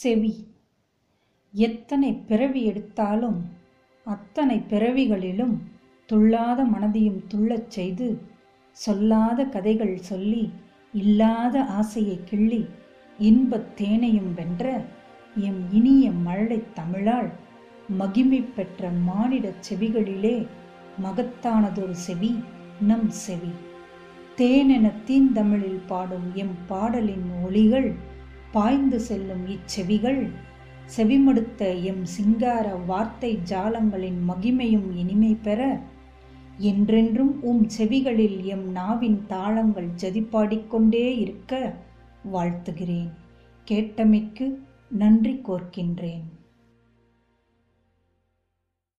செவி. எத்தனை பிறவி எடுத்தாலும் அத்தனை பிறவிகளிலும் துள்ளாத மனதையும் துள்ளச் செய்து சொல்லாத கதைகள் சொல்லி இல்லாத ஆசையை கிள்ளி இன்பத் தேனையும் வென்ற எம் இனிய மழை தமிழால் மகிமை பெற்ற மானிடச் செவிகளிலே மகத்தானதொரு செவி நம் செவி. தேனென தீந்தமிழில் பாடும் எம் பாடலின் ஒளிகள் பாய்ந்து செல்லும் இச்செவிகள் செவிமடுத்த எம் சிங்கார வார்த்தை ஜாலங்களின் மகிமையும் இனிமை பெற என்றென்றும் உம் செவிகளில் எம் நாவின் தாளங்கள் ஜதிப்பாடிக்கொண்டே இருக்க வாழ்த்துகிறேன். கேட்டமைக்கு நன்றி கோர்க்கின்றேன்.